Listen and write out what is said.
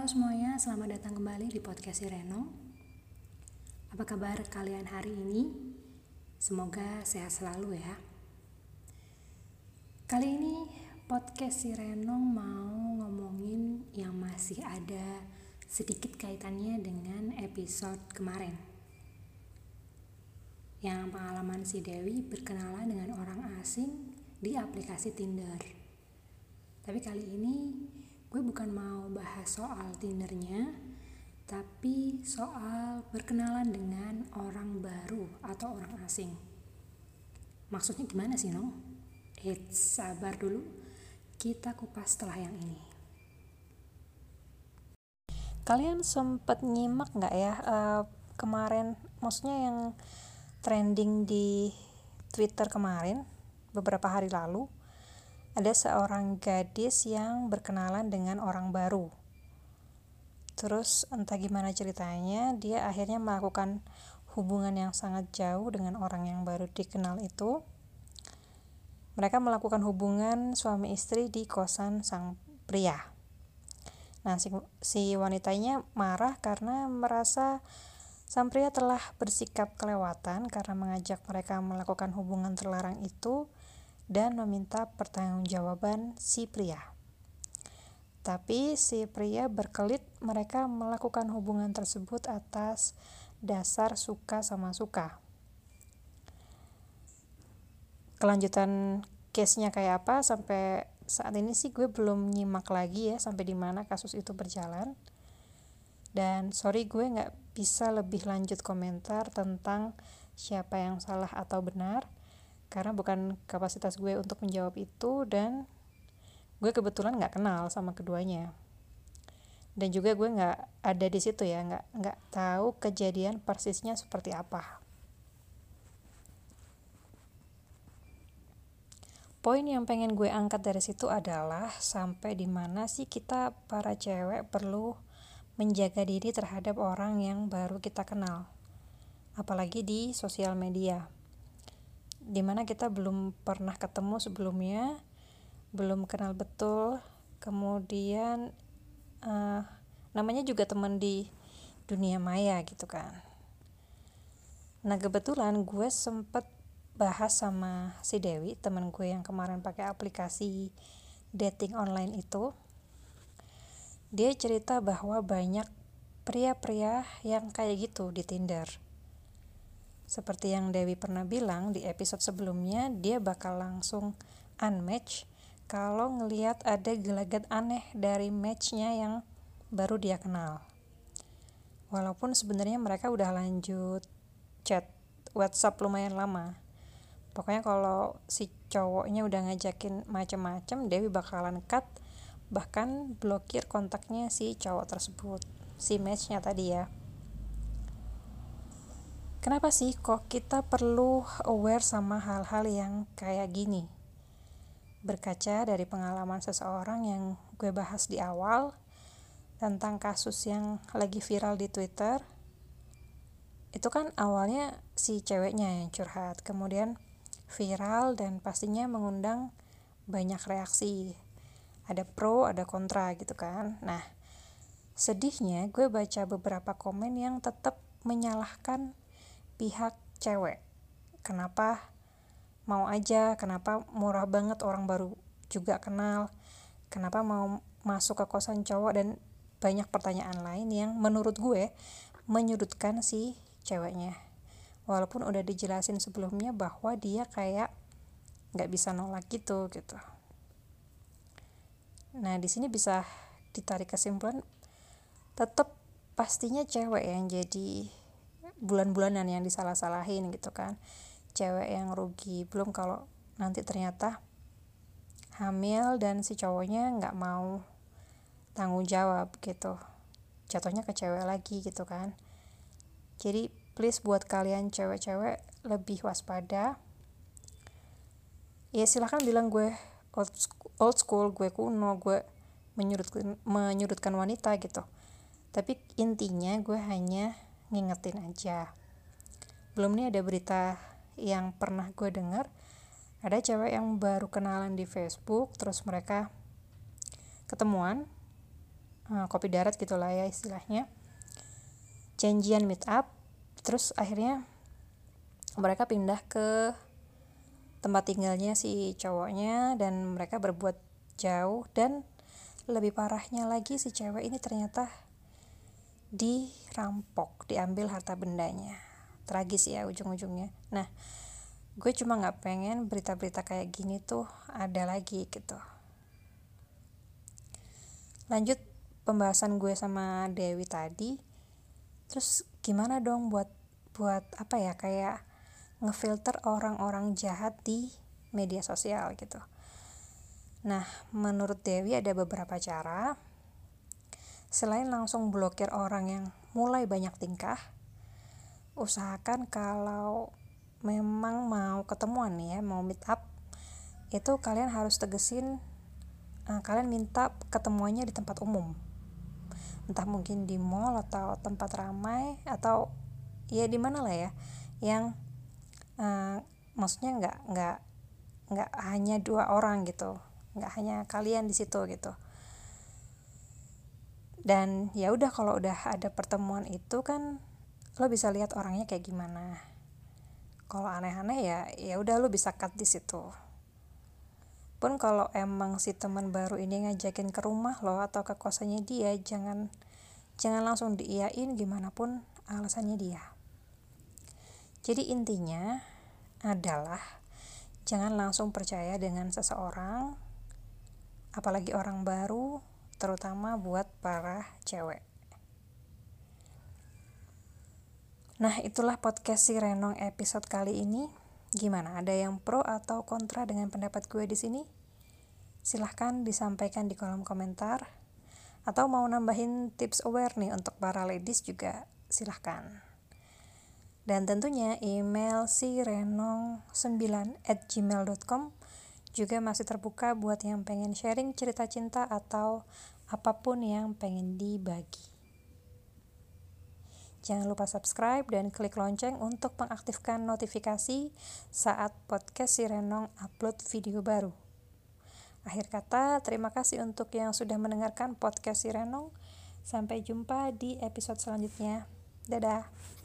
Halo semuanya, selamat datang kembali di podcast Reno. Apa kabar kalian hari ini? Semoga sehat selalu ya. Kali ini podcast si Reno mau ngomongin yang masih ada sedikit kaitannya dengan episode kemarin. Yang pengalaman si Dewi berkenalan dengan orang asing di aplikasi Tinder. Tapi kali ini gue bukan mau bahas soal Tindernya, tapi soal berkenalan dengan orang baru atau orang asing. Maksudnya gimana sih, no? Eits, sabar dulu. Kita kupas setelah yang ini. Kalian sempet nyimak nggak ya uh, kemarin, maksudnya yang trending di Twitter kemarin, beberapa hari lalu, ada seorang gadis yang berkenalan dengan orang baru. Terus entah gimana ceritanya, dia akhirnya melakukan hubungan yang sangat jauh dengan orang yang baru dikenal itu. Mereka melakukan hubungan suami istri di kosan sang pria. Nah, si, si wanitanya marah karena merasa sang pria telah bersikap kelewatan karena mengajak mereka melakukan hubungan terlarang itu dan meminta pertanggungjawaban si pria. Tapi si pria berkelit mereka melakukan hubungan tersebut atas dasar suka sama suka. Kelanjutan case-nya kayak apa sampai saat ini sih gue belum nyimak lagi ya sampai di mana kasus itu berjalan. Dan sorry gue nggak bisa lebih lanjut komentar tentang siapa yang salah atau benar karena bukan kapasitas gue untuk menjawab itu dan gue kebetulan nggak kenal sama keduanya. Dan juga gue nggak ada di situ ya nggak nggak tahu kejadian persisnya seperti apa. Poin yang pengen gue angkat dari situ adalah sampai di mana sih kita para cewek perlu menjaga diri terhadap orang yang baru kita kenal apalagi di sosial media di mana kita belum pernah ketemu sebelumnya belum kenal betul. Kemudian uh, namanya juga teman di dunia maya gitu kan. Nah kebetulan gue sempet bahas sama si Dewi teman gue yang kemarin pakai aplikasi dating online itu. Dia cerita bahwa banyak pria-pria yang kayak gitu di Tinder seperti yang Dewi pernah bilang di episode sebelumnya, dia bakal langsung unmatch kalau ngeliat ada gelagat aneh dari matchnya yang baru dia kenal. Walaupun sebenarnya mereka udah lanjut chat WhatsApp lumayan lama. Pokoknya kalau si cowoknya udah ngajakin macem-macem, Dewi bakalan cut bahkan blokir kontaknya si cowok tersebut si matchnya tadi ya Kenapa sih kok kita perlu aware sama hal-hal yang kayak gini? Berkaca dari pengalaman seseorang yang gue bahas di awal tentang kasus yang lagi viral di Twitter, itu kan awalnya si ceweknya yang curhat, kemudian viral dan pastinya mengundang banyak reaksi. Ada pro, ada kontra gitu kan. Nah, sedihnya gue baca beberapa komen yang tetap menyalahkan pihak cewek. Kenapa mau aja? Kenapa murah banget orang baru juga kenal? Kenapa mau masuk ke kosan cowok? Dan banyak pertanyaan lain yang menurut gue menyudutkan si ceweknya. Walaupun udah dijelasin sebelumnya bahwa dia kayak nggak bisa nolak gitu gitu. Nah di sini bisa ditarik kesimpulan tetap pastinya cewek yang jadi bulan-bulanan yang disalah-salahin gitu kan. Cewek yang rugi. Belum kalau nanti ternyata hamil dan si cowoknya nggak mau tanggung jawab gitu. Jatuhnya ke cewek lagi gitu kan. Jadi please buat kalian cewek-cewek lebih waspada. Ya silahkan bilang gue old school, old school gue kuno gue menyudutkan menyudutkan wanita gitu. Tapi intinya gue hanya ngingetin aja. Belum nih ada berita yang pernah gue dengar ada cewek yang baru kenalan di Facebook terus mereka ketemuan uh, kopi darat gitulah ya istilahnya. Janjian meet up terus akhirnya mereka pindah ke tempat tinggalnya si cowoknya dan mereka berbuat jauh dan lebih parahnya lagi si cewek ini ternyata dirampok diambil harta bendanya tragis ya ujung-ujungnya nah gue cuma nggak pengen berita-berita kayak gini tuh ada lagi gitu lanjut pembahasan gue sama Dewi tadi terus gimana dong buat buat apa ya kayak ngefilter orang-orang jahat di media sosial gitu. Nah, menurut Dewi ada beberapa cara. Selain langsung blokir orang yang mulai banyak tingkah, usahakan kalau memang mau ketemuan ya, mau meet up, itu kalian harus tegesin uh, kalian minta ketemuannya di tempat umum. Entah mungkin di mall atau tempat ramai atau ya di mana lah ya yang uh, maksudnya nggak nggak nggak hanya dua orang gitu nggak hanya kalian di situ gitu dan ya udah kalau udah ada pertemuan itu kan lo bisa lihat orangnya kayak gimana. Kalau aneh-aneh ya ya udah lo bisa cut di situ. Pun kalau emang si teman baru ini ngajakin ke rumah lo atau ke kosannya dia jangan jangan langsung diiyain gimana pun alasannya dia. Jadi intinya adalah jangan langsung percaya dengan seseorang, apalagi orang baru, terutama buat para cewek. Nah, itulah podcast si Renong episode kali ini. Gimana? Ada yang pro atau kontra dengan pendapat gue di sini? Silahkan disampaikan di kolom komentar. Atau mau nambahin tips aware nih untuk para ladies juga silahkan. Dan tentunya email si renong9 at gmail.com juga masih terbuka buat yang pengen sharing cerita cinta atau apa pun yang pengen dibagi. Jangan lupa subscribe dan klik lonceng untuk mengaktifkan notifikasi saat podcast si Renong upload video baru. Akhir kata, terima kasih untuk yang sudah mendengarkan podcast si Renong. Sampai jumpa di episode selanjutnya. Dadah.